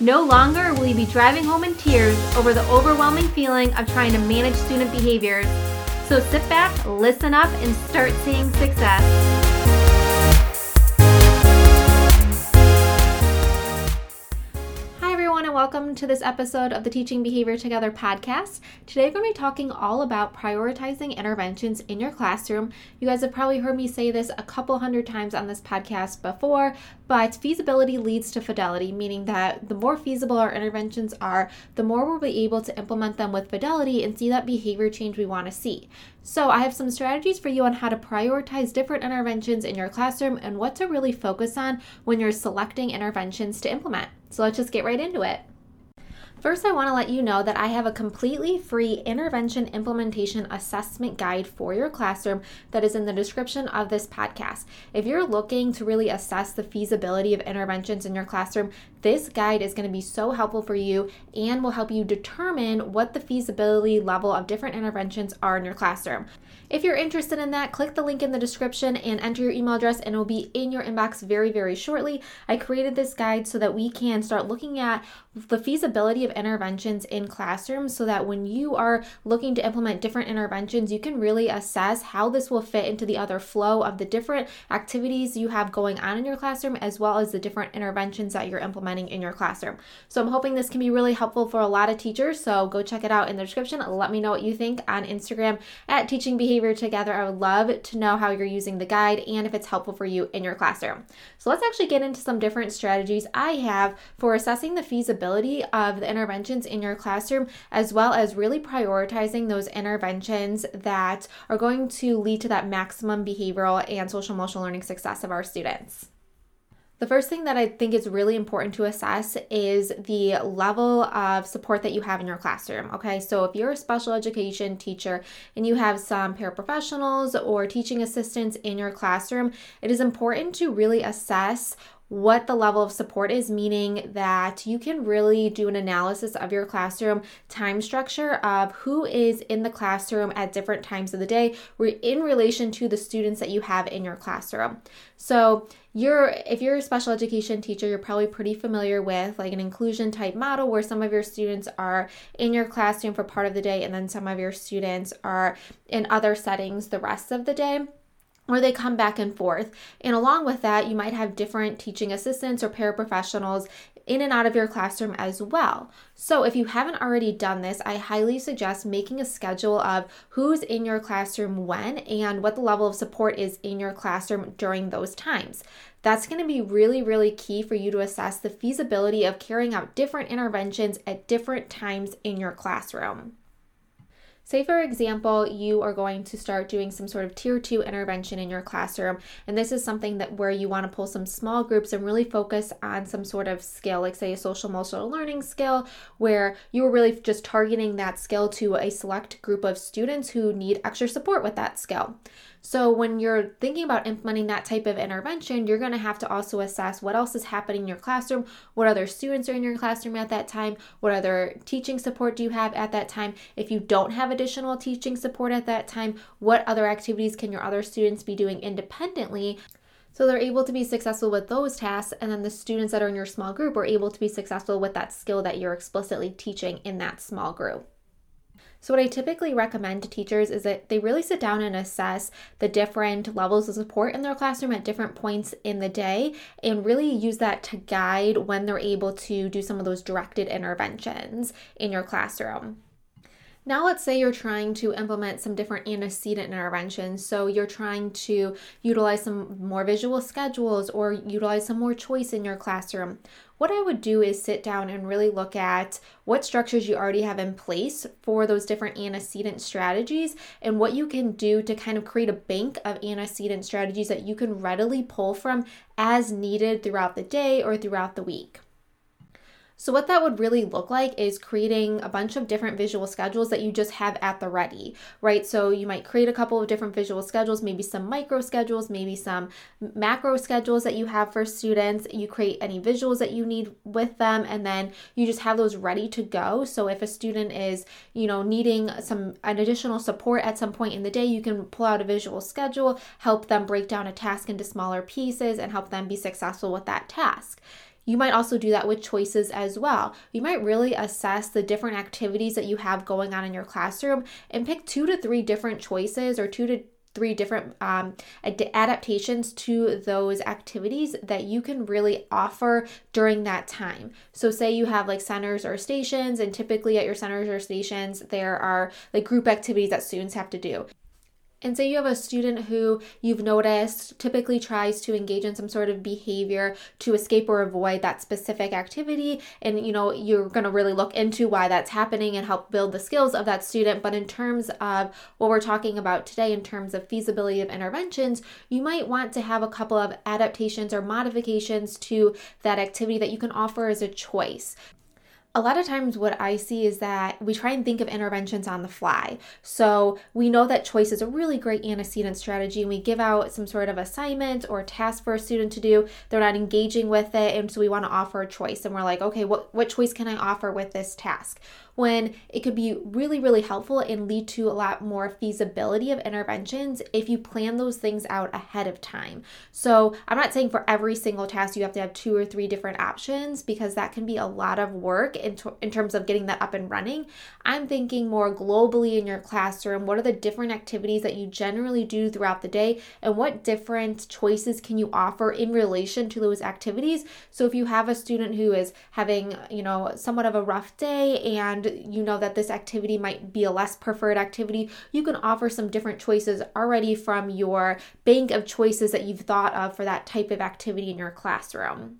No longer will you be driving home in tears over the overwhelming feeling of trying to manage student behaviors. So sit back, listen up, and start seeing success. Welcome to this episode of the Teaching Behavior Together podcast. Today, we're going to be talking all about prioritizing interventions in your classroom. You guys have probably heard me say this a couple hundred times on this podcast before, but feasibility leads to fidelity, meaning that the more feasible our interventions are, the more we'll be able to implement them with fidelity and see that behavior change we want to see. So, I have some strategies for you on how to prioritize different interventions in your classroom and what to really focus on when you're selecting interventions to implement. So, let's just get right into it. First, I want to let you know that I have a completely free intervention implementation assessment guide for your classroom that is in the description of this podcast. If you're looking to really assess the feasibility of interventions in your classroom, this guide is going to be so helpful for you and will help you determine what the feasibility level of different interventions are in your classroom. If you're interested in that, click the link in the description and enter your email address, and it will be in your inbox very, very shortly. I created this guide so that we can start looking at the feasibility of interventions in classrooms so that when you are looking to implement different interventions, you can really assess how this will fit into the other flow of the different activities you have going on in your classroom, as well as the different interventions that you're implementing in your classroom. So I'm hoping this can be really helpful for a lot of teachers. So go check it out in the description. Let me know what you think on Instagram at Teaching Behavior behavior together. I would love to know how you're using the guide and if it's helpful for you in your classroom. So let's actually get into some different strategies I have for assessing the feasibility of the interventions in your classroom, as well as really prioritizing those interventions that are going to lead to that maximum behavioral and social emotional learning success of our students. The first thing that I think is really important to assess is the level of support that you have in your classroom. Okay, so if you're a special education teacher and you have some paraprofessionals or teaching assistants in your classroom, it is important to really assess what the level of support is, meaning that you can really do an analysis of your classroom time structure of who is in the classroom at different times of the day in relation to the students that you have in your classroom. So, you're if you're a special education teacher, you're probably pretty familiar with like an inclusion type model where some of your students are in your classroom for part of the day and then some of your students are in other settings the rest of the day or they come back and forth. And along with that, you might have different teaching assistants or paraprofessionals in and out of your classroom as well. So, if you haven't already done this, I highly suggest making a schedule of who's in your classroom when and what the level of support is in your classroom during those times. That's going to be really, really key for you to assess the feasibility of carrying out different interventions at different times in your classroom. Say, for example, you are going to start doing some sort of tier two intervention in your classroom, and this is something that where you want to pull some small groups and really focus on some sort of skill, like say a social emotional learning skill, where you are really just targeting that skill to a select group of students who need extra support with that skill. So, when you're thinking about implementing that type of intervention, you're going to have to also assess what else is happening in your classroom, what other students are in your classroom at that time, what other teaching support do you have at that time. If you don't have additional teaching support at that time, what other activities can your other students be doing independently? So they're able to be successful with those tasks, and then the students that are in your small group are able to be successful with that skill that you're explicitly teaching in that small group. So, what I typically recommend to teachers is that they really sit down and assess the different levels of support in their classroom at different points in the day and really use that to guide when they're able to do some of those directed interventions in your classroom. Now, let's say you're trying to implement some different antecedent interventions. So, you're trying to utilize some more visual schedules or utilize some more choice in your classroom. What I would do is sit down and really look at what structures you already have in place for those different antecedent strategies and what you can do to kind of create a bank of antecedent strategies that you can readily pull from as needed throughout the day or throughout the week. So, what that would really look like is creating a bunch of different visual schedules that you just have at the ready, right? So, you might create a couple of different visual schedules, maybe some micro schedules, maybe some macro schedules that you have for students. You create any visuals that you need with them, and then you just have those ready to go. So, if a student is, you know, needing some an additional support at some point in the day, you can pull out a visual schedule, help them break down a task into smaller pieces, and help them be successful with that task. You might also do that with choices as well. You might really assess the different activities that you have going on in your classroom and pick two to three different choices or two to three different um, ad- adaptations to those activities that you can really offer during that time. So, say you have like centers or stations, and typically at your centers or stations, there are like group activities that students have to do. And say you have a student who you've noticed typically tries to engage in some sort of behavior to escape or avoid that specific activity. And you know you're going to really look into why that's happening and help build the skills of that student, but in terms of what we're talking about today in terms of feasibility of interventions, you might want to have a couple of adaptations or modifications to that activity that you can offer as a choice a lot of times what I see is that we try and think of interventions on the fly. So we know that choice is a really great antecedent strategy and we give out some sort of assignment or task for a student to do. They're not engaging with it and so we want to offer a choice and we're like, okay, what, what choice can I offer with this task? When it could be really, really helpful and lead to a lot more feasibility of interventions if you plan those things out ahead of time. So, I'm not saying for every single task you have to have two or three different options because that can be a lot of work in, t- in terms of getting that up and running. I'm thinking more globally in your classroom. What are the different activities that you generally do throughout the day, and what different choices can you offer in relation to those activities? So, if you have a student who is having, you know, somewhat of a rough day and you know that this activity might be a less preferred activity, you can offer some different choices already from your bank of choices that you've thought of for that type of activity in your classroom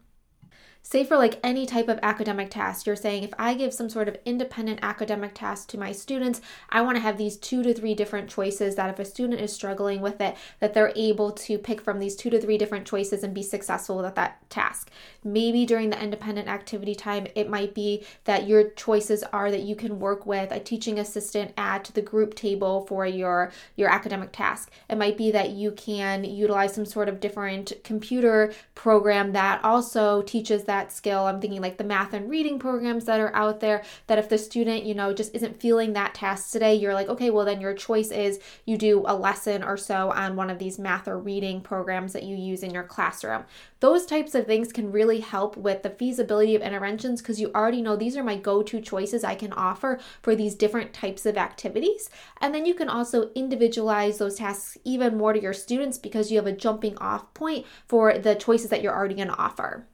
say for like any type of academic task, you're saying if I give some sort of independent academic task to my students, I want to have these two to three different choices that if a student is struggling with it, that they're able to pick from these two to three different choices and be successful with that task. Maybe during the independent activity time, it might be that your choices are that you can work with a teaching assistant at the group table for your your academic task. It might be that you can utilize some sort of different computer program that also teaches that that skill. I'm thinking like the math and reading programs that are out there that if the student, you know, just isn't feeling that task today, you're like, okay, well, then your choice is you do a lesson or so on one of these math or reading programs that you use in your classroom. Those types of things can really help with the feasibility of interventions because you already know these are my go to choices I can offer for these different types of activities. And then you can also individualize those tasks even more to your students because you have a jumping off point for the choices that you're already going to offer.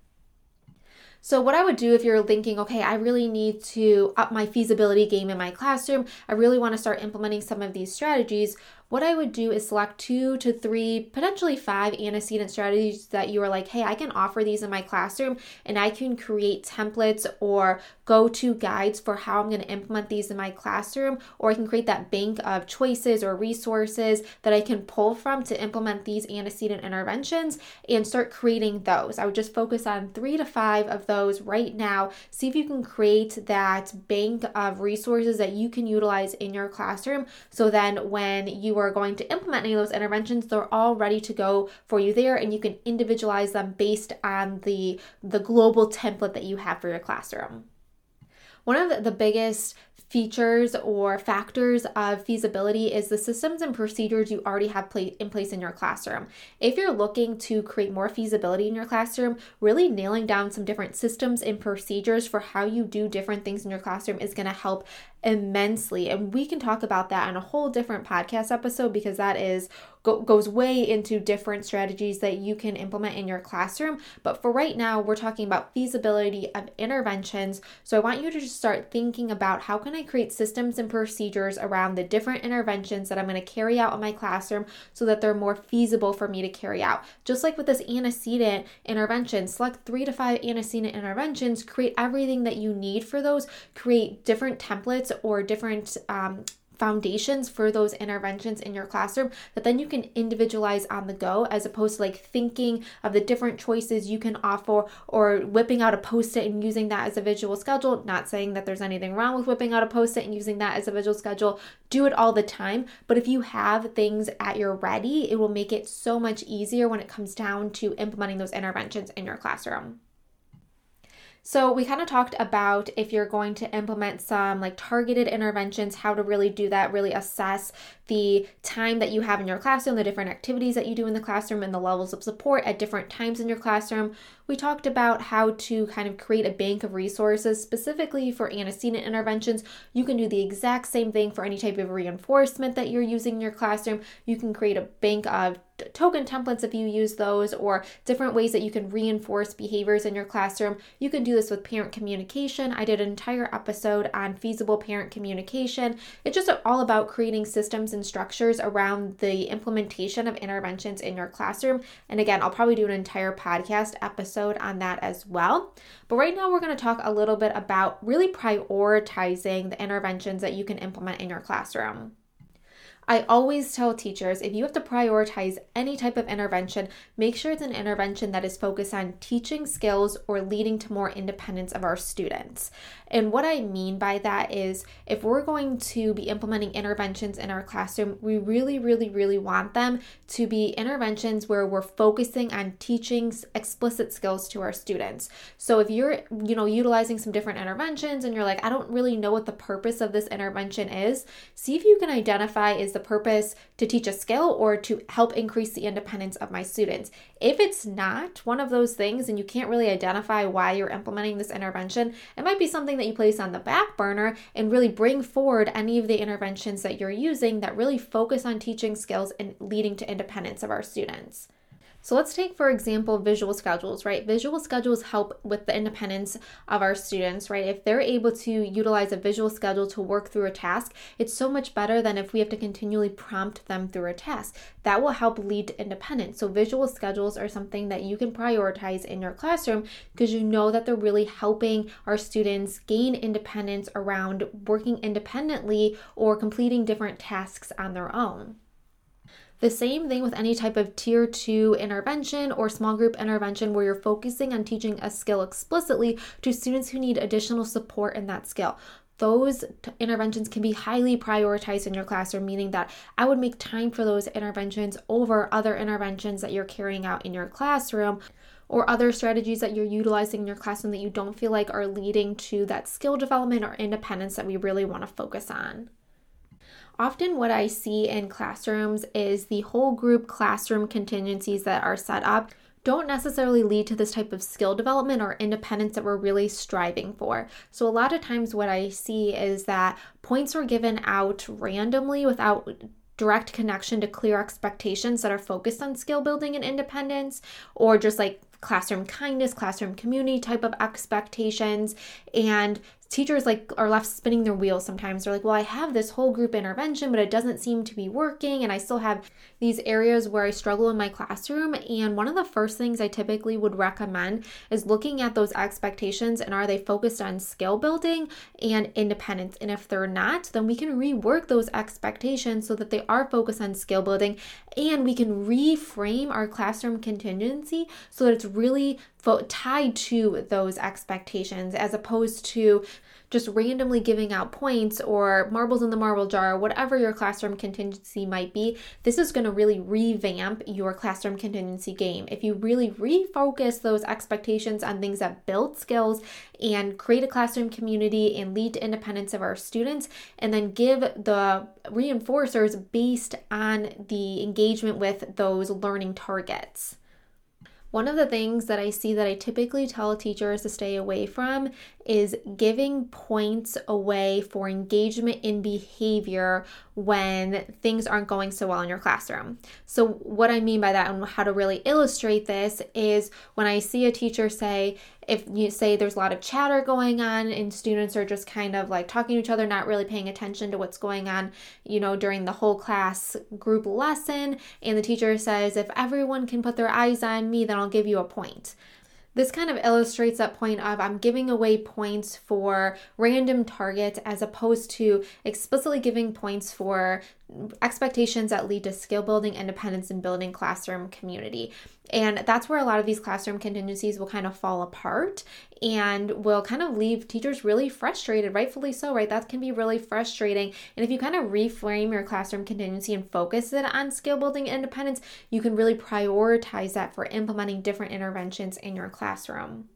So, what I would do if you're thinking, okay, I really need to up my feasibility game in my classroom, I really want to start implementing some of these strategies, what I would do is select two to three, potentially five antecedent strategies that you are like, hey, I can offer these in my classroom and I can create templates or go to guides for how I'm going to implement these in my classroom, or I can create that bank of choices or resources that I can pull from to implement these antecedent interventions and start creating those. I would just focus on three to five of those right now. See if you can create that bank of resources that you can utilize in your classroom so then when you are are going to implement any of those interventions, they're all ready to go for you there and you can individualize them based on the the global template that you have for your classroom. One of the biggest features or factors of feasibility is the systems and procedures you already have in place in your classroom. If you're looking to create more feasibility in your classroom, really nailing down some different systems and procedures for how you do different things in your classroom is going to help immensely. And we can talk about that on a whole different podcast episode because that is go, goes way into different strategies that you can implement in your classroom. But for right now, we're talking about feasibility of interventions. So I want you to just start thinking about how can I create systems and procedures around the different interventions that I'm going to carry out in my classroom so that they're more feasible for me to carry out. Just like with this antecedent intervention, select three to five antecedent interventions, create everything that you need for those, create different templates or different um, foundations for those interventions in your classroom that then you can individualize on the go as opposed to like thinking of the different choices you can offer or whipping out a post-it and using that as a visual schedule. Not saying that there's anything wrong with whipping out a post-it and using that as a visual schedule. Do it all the time but if you have things at your ready it will make it so much easier when it comes down to implementing those interventions in your classroom so, we kind of talked about if you're going to implement some like targeted interventions, how to really do that, really assess the time that you have in your classroom, the different activities that you do in the classroom, and the levels of support at different times in your classroom. We talked about how to kind of create a bank of resources specifically for antecedent interventions. You can do the exact same thing for any type of reinforcement that you're using in your classroom. You can create a bank of token templates if you use those or different ways that you can reinforce behaviors in your classroom. You can do this with parent communication. I did an entire episode on feasible parent communication. It's just all about creating systems and structures around the implementation of interventions in your classroom. And again, I'll probably do an entire podcast episode on that as well. But right now, we're going to talk a little bit about really prioritizing the interventions that you can implement in your classroom. I always tell teachers if you have to prioritize any type of intervention, make sure it's an intervention that is focused on teaching skills or leading to more independence of our students. And what I mean by that is if we're going to be implementing interventions in our classroom, we really, really, really want them to be interventions where we're focusing on teaching explicit skills to our students. So if you're, you know, utilizing some different interventions and you're like, I don't really know what the purpose of this intervention is, see if you can identify is the purpose to teach a skill or to help increase the independence of my students. If it's not one of those things and you can't really identify why you're implementing this intervention, it might be something that you place on the back burner and really bring forward any of the interventions that you're using that really focus on teaching skills and leading to independence of our students. So let's take, for example, visual schedules, right? Visual schedules help with the independence of our students, right? If they're able to utilize a visual schedule to work through a task, it's so much better than if we have to continually prompt them through a task. That will help lead to independence. So visual schedules are something that you can prioritize in your classroom because you know that they're really helping our students gain independence around working independently or completing different tasks on their own. The same thing with any type of tier two intervention or small group intervention where you're focusing on teaching a skill explicitly to students who need additional support in that skill those t- interventions can be highly prioritized in your classroom, meaning that I would make time for those interventions over other interventions that you're carrying out in your classroom or other strategies that you're utilizing in your classroom that you don't feel like are leading to that skill development or independence that we really want to focus on. Often, what I see in classrooms is the whole group classroom contingencies that are set up don't necessarily lead to this type of skill development or independence that we're really striving for. So, a lot of times, what I see is that points are given out randomly without direct connection to clear expectations that are focused on skill building and independence, or just like classroom kindness, classroom community type of expectations. And teachers like are left spinning their wheels sometimes. They're like well i have this whole group intervention but it doesn't seem to be working and i still have these areas where i struggle in my classroom. And one of the first things i typically would recommend is looking at those expectations and are they focused on skill building and independence. And if they're not then we can rework those expectations so that they are focused on skill building and we can reframe our classroom contingency so that it's really tied to those expectations as opposed to just randomly giving out points or marbles in the marble jar, whatever your classroom contingency might be, this is going to really revamp your classroom contingency game. If you really refocus those expectations on things that build skills and create a classroom community and lead to independence of our students, and then give the reinforcers based on the engagement with those learning targets. One of the things that I see that I typically tell teachers to stay away from is giving points away for engagement in behavior when things aren't going so well in your classroom. So, what I mean by that and how to really illustrate this is when I see a teacher say, if you say there's a lot of chatter going on and students are just kind of like talking to each other, not really paying attention to what's going on, you know, during the whole class group lesson, and the teacher says, if everyone can put their eyes on me, then I'll give you a point This kind of illustrates that point of I'm giving away points for random targets as opposed to explicitly giving points for expectations that lead to skill building, independence, and building classroom community. And that's where a lot of these classroom contingencies will kind of fall apart and will kind of leave teachers really frustrated, rightfully so, right? That can be really frustrating. And if you kind of reframe your classroom contingency and focus it on skill building independence, you can really prioritize that for implementing different interventions in your classroom.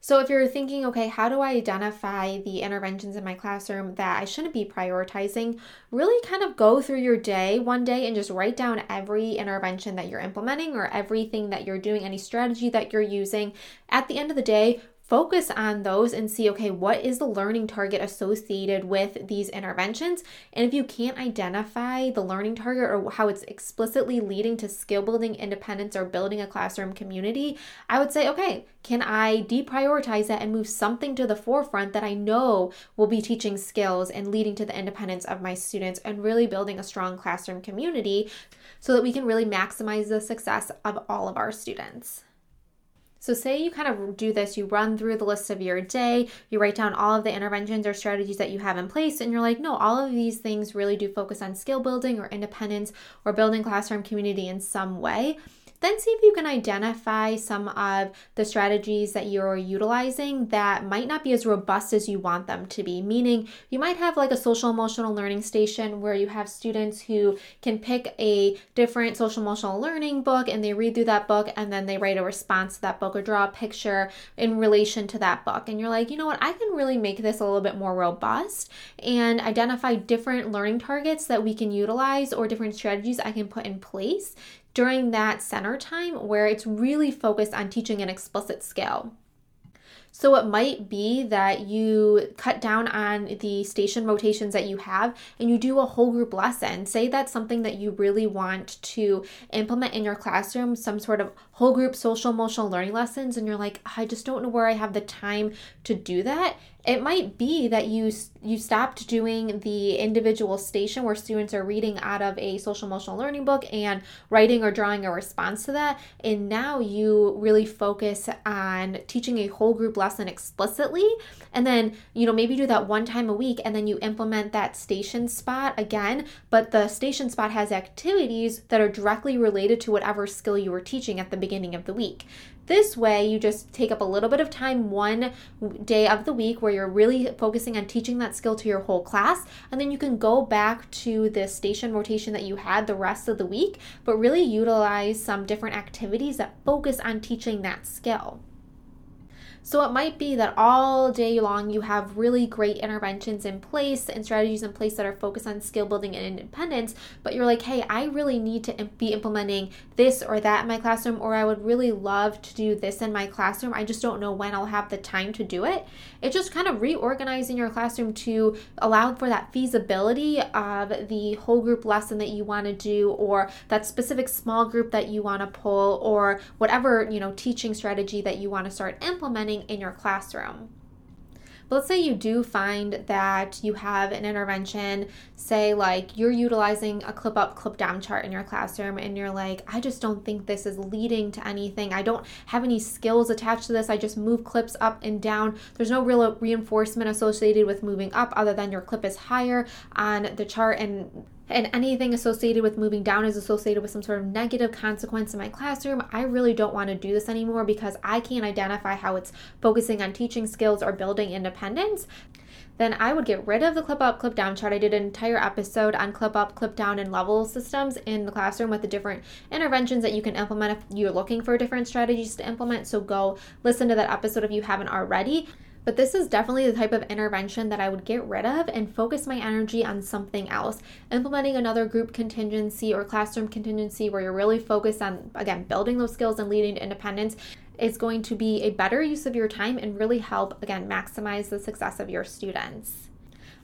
So, if you're thinking, okay, how do I identify the interventions in my classroom that I shouldn't be prioritizing? Really kind of go through your day one day and just write down every intervention that you're implementing or everything that you're doing, any strategy that you're using. At the end of the day, focus on those and see okay what is the learning target associated with these interventions? And if you can't identify the learning target or how it's explicitly leading to skill building independence or building a classroom community i would say okay can i deprioritize that and move something to the forefront that i know will be teaching skills and leading to the independence of my students and really building a strong classroom community so that we can really maximize the success of all of our students so, say you kind of do this, you run through the list of your day, you write down all of the interventions or strategies that you have in place, and you're like, no, all of these things really do focus on skill building or independence or building classroom community in some way. Then see if you can identify some of the strategies that you're utilizing that might not be as robust as you want them to be. Meaning, you might have like a social emotional learning station where you have students who can pick a different social emotional learning book and they read through that book and then they write a response to that book or draw a picture in relation to that book. And you're like, you know what, I can really make this a little bit more robust and identify different learning targets that we can utilize or different strategies I can put in place during that center time where it's really focused on teaching an explicit skill. So it might be that you cut down on the station rotations that you have and you do a whole group lesson. Say that's something that you really want to implement in your classroom, some sort of whole group social emotional learning lessons, and you're like, I just don't know where I have the time to do that it might be that you you stopped doing the individual station where students are reading out of a social emotional learning book and writing or drawing a response to that. And now you really focus on teaching a whole group lesson explicitly. And then you know maybe do that one time a week and then you implement that station spot again. But the station spot has activities that are directly related to whatever skill you were teaching at the beginning of the week this way, you just take up a little bit of time one day of the week where you're really focusing on teaching that skill to your whole class, and then you can go back to the station rotation that you had the rest of the week, but really utilize some different activities that focus on teaching that skill. So it might be that all day long you have really great interventions in place and strategies in place that are focused on skill building and independence, but you're like, hey, I really need to be implementing this or that in my classroom, or I would really love to do this in my classroom. I just don't know when I'll have the time to do it. It's just kind of reorganizing your classroom to allow for that feasibility of the whole group lesson that you want to do, or that specific small group that you want to pull, or whatever, you know, teaching strategy that you want to start implementing in your classroom. But let's say you do find that you have an intervention, say like you're utilizing a clip up, clip down chart in your classroom, and you're like, I just don't think this is leading to anything. I don't have any skills attached to this. I just move clips up and down. There's no real reinforcement associated with moving up other than your clip is higher on the chart and and anything associated with moving down is associated with some sort of negative consequence in my classroom, I really don't want to do this anymore because I can't identify how it's focusing on teaching skills or building independence then I would get rid of the clip up, clip down chart. I did an entire episode on clip up, clip down, and level systems in the classroom with the different interventions that you can implement if you're looking for different strategies to implement. So go listen to that episode if you haven't already. But this is definitely the type of intervention that I would get rid of and focus my energy on something else. Implementing another group contingency or classroom contingency where you're really focused on, again, building those skills and leading to independence is going to be a better use of your time and really help, again, maximize the success of your students.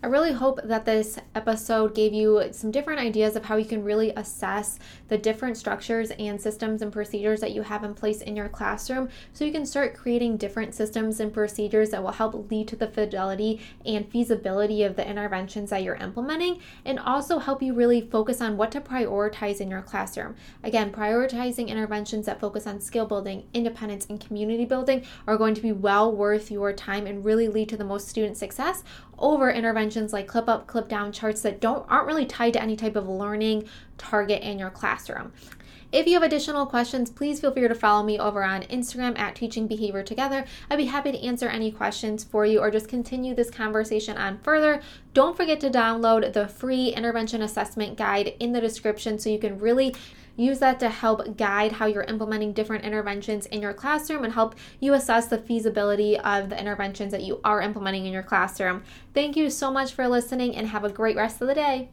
I really hope that this episode gave you some different ideas of how you can really assess the different structures and systems and procedures that you have in place in your classroom so you can start creating different systems and procedures that will help lead to the fidelity and feasibility of the interventions that you're implementing and also help you really focus on what to prioritize in your classroom. Again, prioritizing interventions that focus on skill building, independence, and community building are going to be well worth your time and really lead to the most student success over interventions like clip up, clip down charts that don't aren't really tied to any type of learning target in your classroom. If you have additional questions, please feel free to follow me over on Instagram at Teaching Behavior Together. I'd be happy to answer any questions for you or just continue this conversation on further. Don't forget to download the free intervention assessment guide in the description so you can really use that to help guide how you're implementing different interventions in your classroom and help you assess the feasibility of the interventions that you are implementing in your classroom. Thank you so much for listening and have a great rest of the day.